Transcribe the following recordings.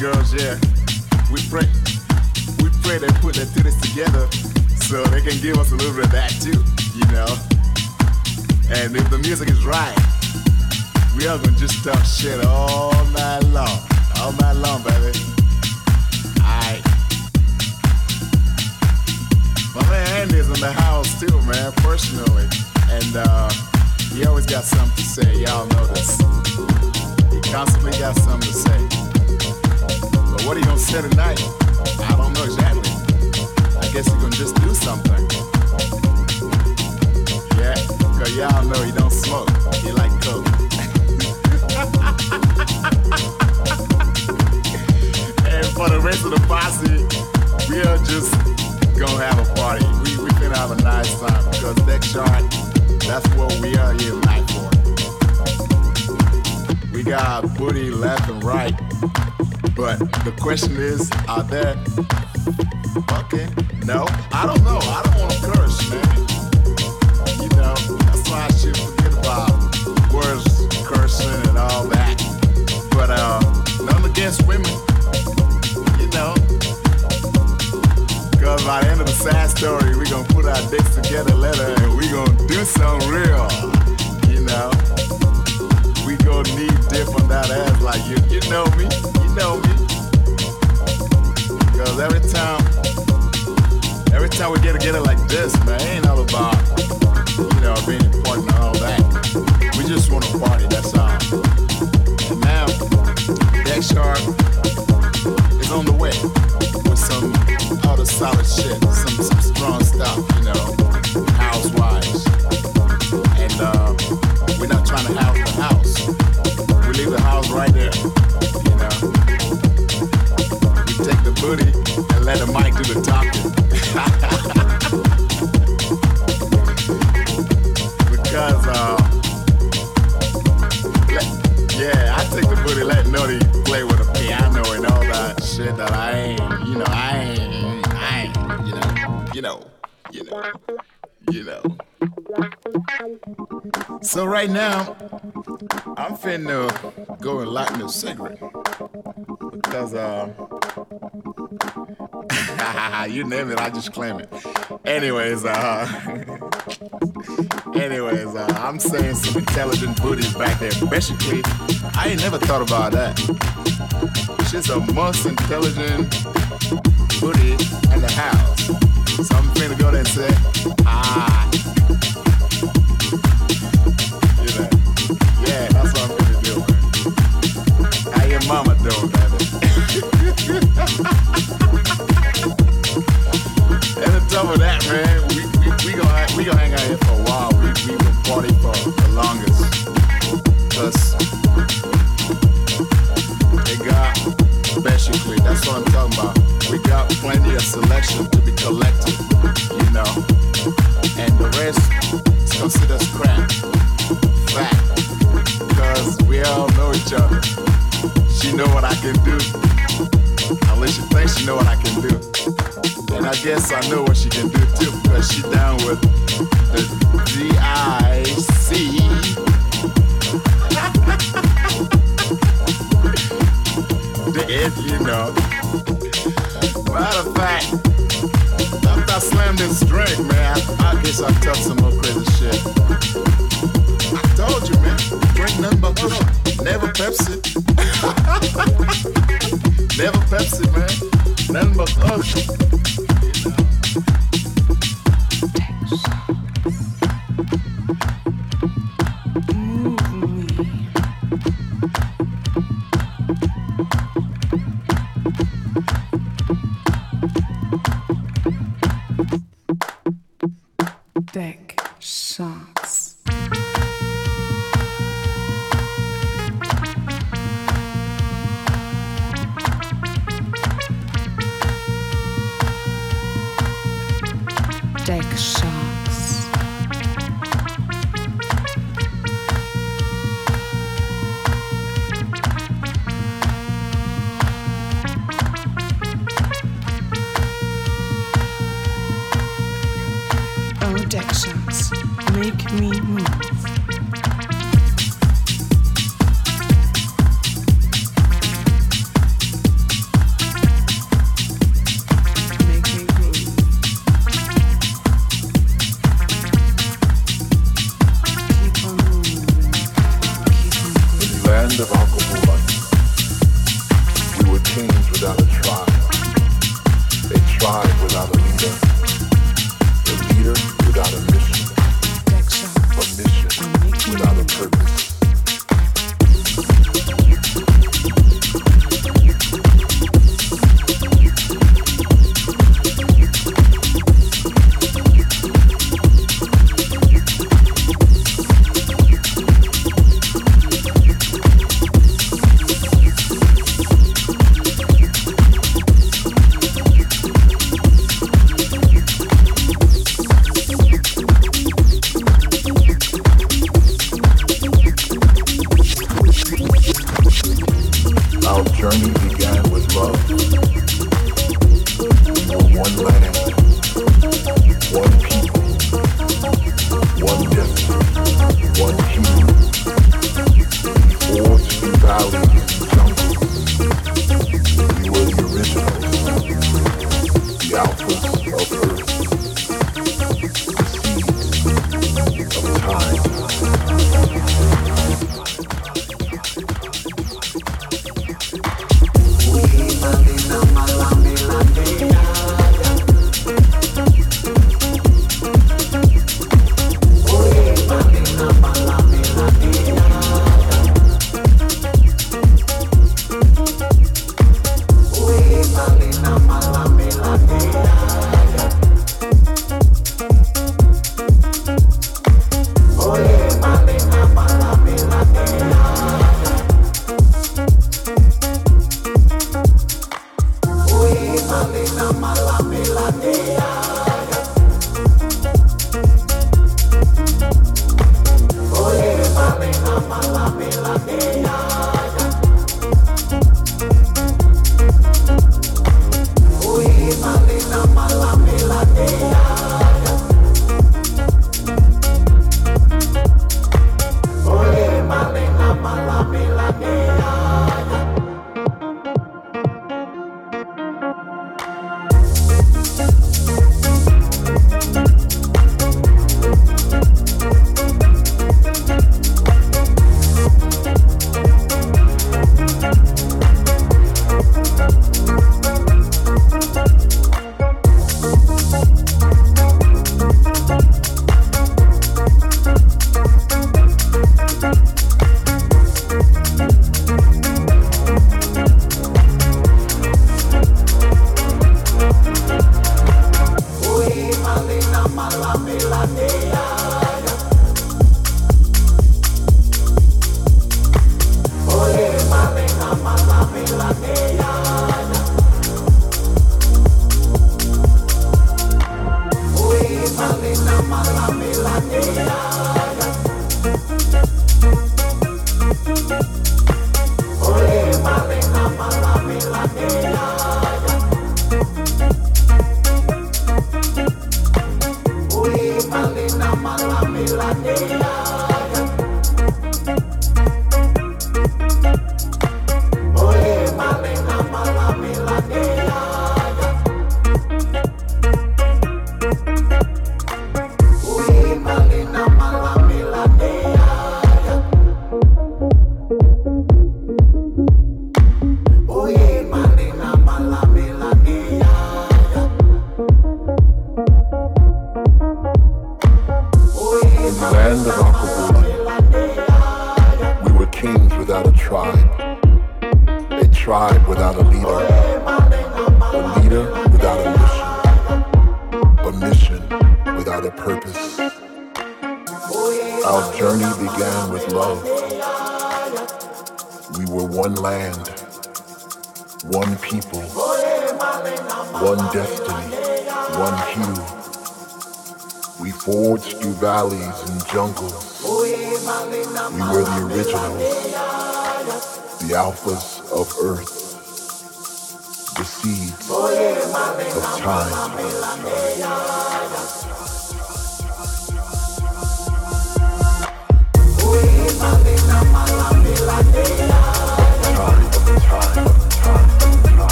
girls, yeah. We pray, we pray they put their titties together so they can give us a little bit of that too, you know. And if the music is right, we are gonna just talk shit all night long, all night long, baby. Alright. My man Andy's in the house too, man, personally, and uh, he always got something to say. Y'all know this. He constantly got something to say. But what are you gonna say tonight? I don't know exactly. I guess you're gonna just do something. Yeah, cause y'all know he don't smoke. He like coke. and for the rest of the posse, we are just gonna have a party. We we gonna have a nice time because that shot, that's what we are here tonight for. We got booty left and right. But the question is, are there? fucking? no, I don't know. I don't want to curse, man. You know, that's why I should forget about words, cursing, and all that. But uh, none against women, you know. Cause by the end of the sad story, we gonna put our dicks together, letter, and we gonna do something real, you know go knee deep on that ass like you. You know me. You know me. Cause every time, every time we get together like this, man, it ain't all about, you know, being important and all that. We just want to party, that's all. And now, Deck Sharp is on the way with some other solid shit, some, some strong stuff, you know, housewives. And uh, we're not trying to house the house miles right there. You know, You take the booty and let the mic do the talking. because uh, let, yeah, I take the booty, let Nutty play with a piano and all that shit that I ain't, you know, I ain't, I ain't, you know, you know, you know, you know. So right now. I'm finna go and light me a cigarette because uh, you name it, I just claim it. Anyways, uh, anyways, uh, I'm saying some intelligent booties back there. Basically, I ain't never thought about that. She's the most intelligent booty in the house. So I'm finna go there and say, ah. Mama doing, baby? and top of that, man, we, we, we gonna we gonna hang out here for a while. We we gonna party for the longest. Cause they got basically that's what I'm talking about. We got plenty of selection to be collected, you know. And the rest is considered scrap. Fact. Cause we all know each other. She know what I can do. Least she thinks she know what I can do. And I guess I know what she can do too, because she down with the D-I-C. the you know. Matter of fact, after I slammed this drink, man, I, guess I touched some more crazy shit. I told you, man, drink nothing but Hush. Never Pepsi. Never Pepsi, man. Nothing but Hush.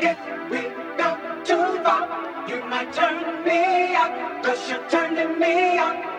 If we go too far, you might turn me out, cause you're turning me out.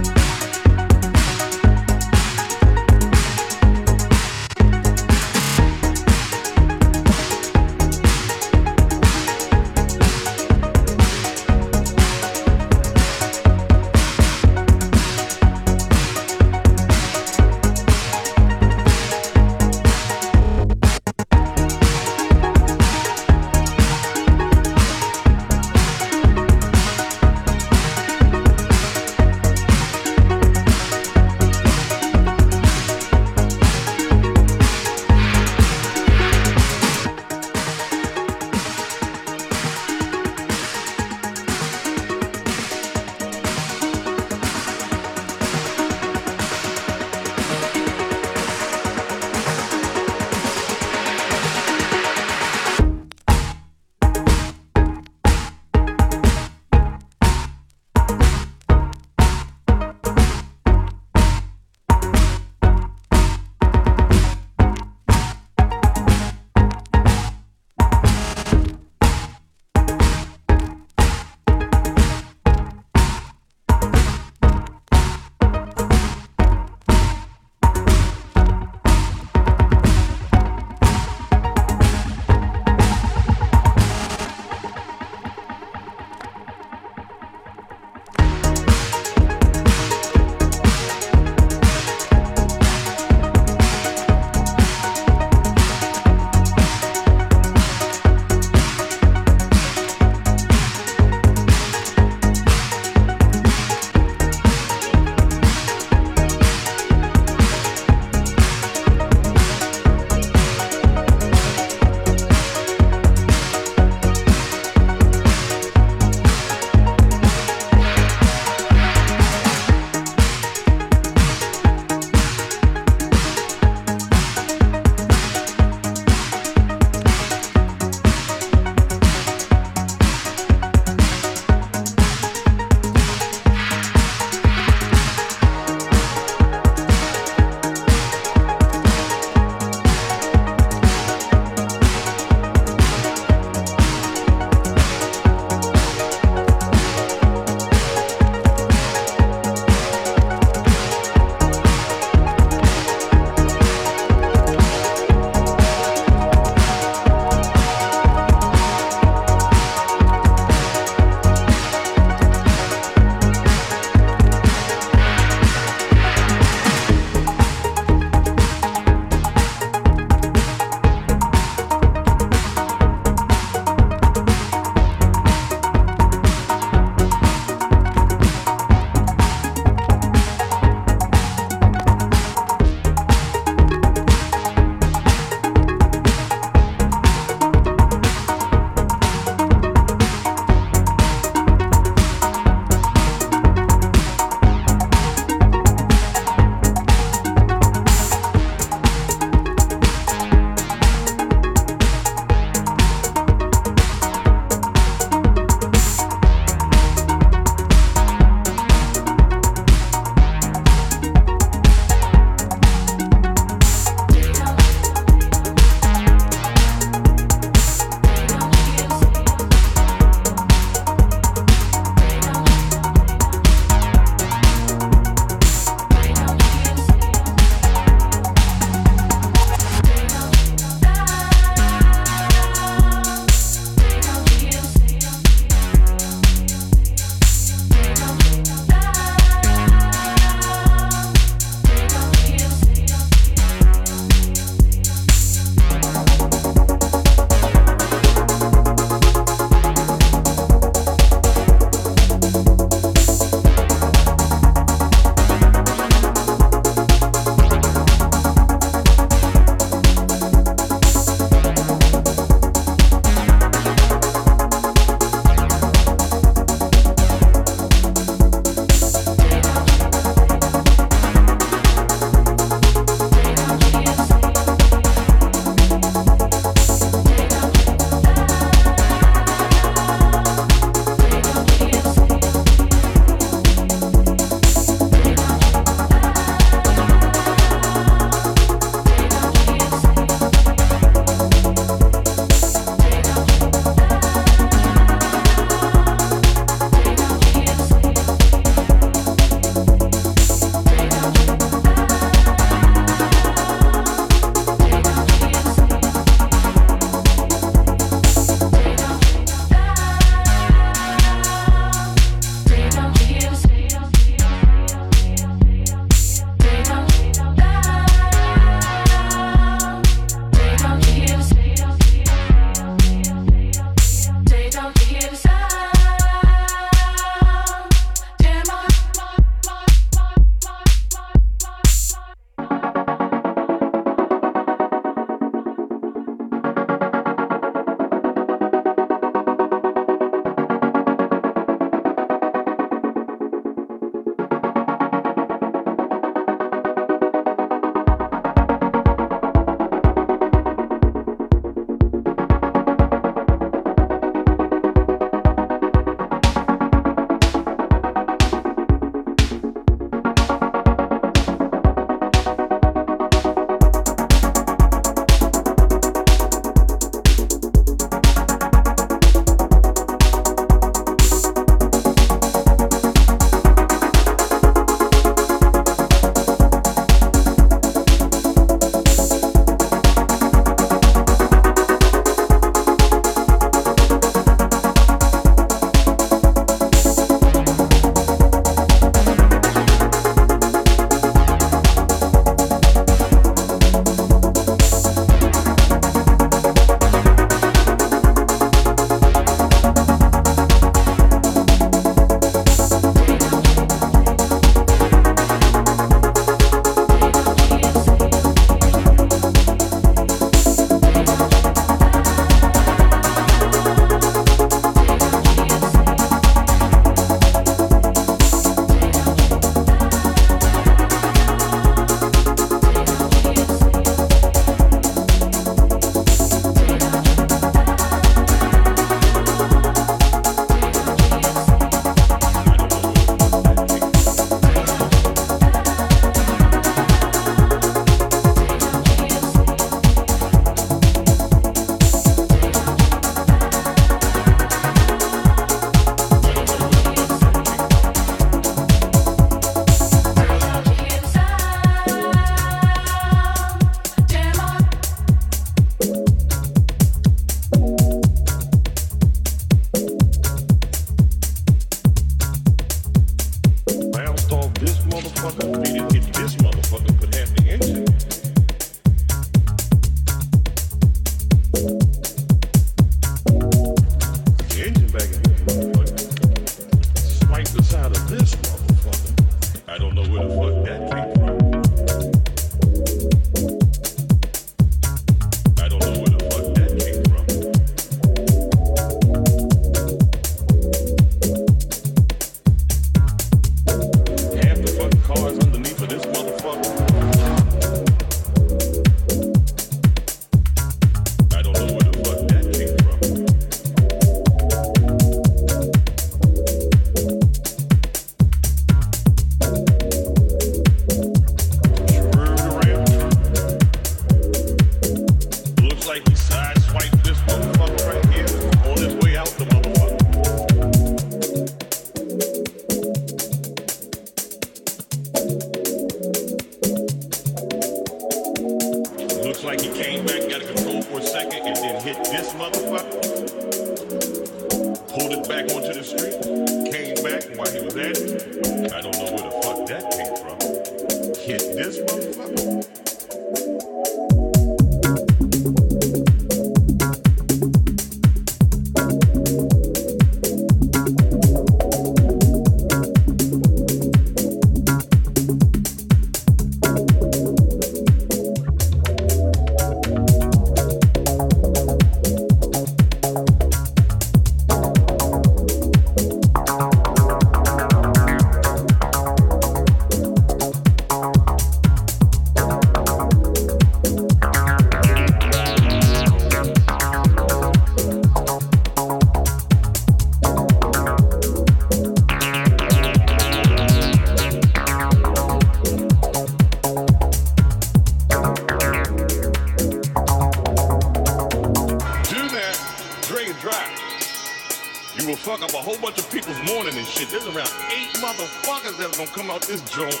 gonna come out this joint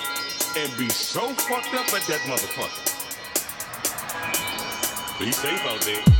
and be so fucked up at that motherfucker. Be safe out there.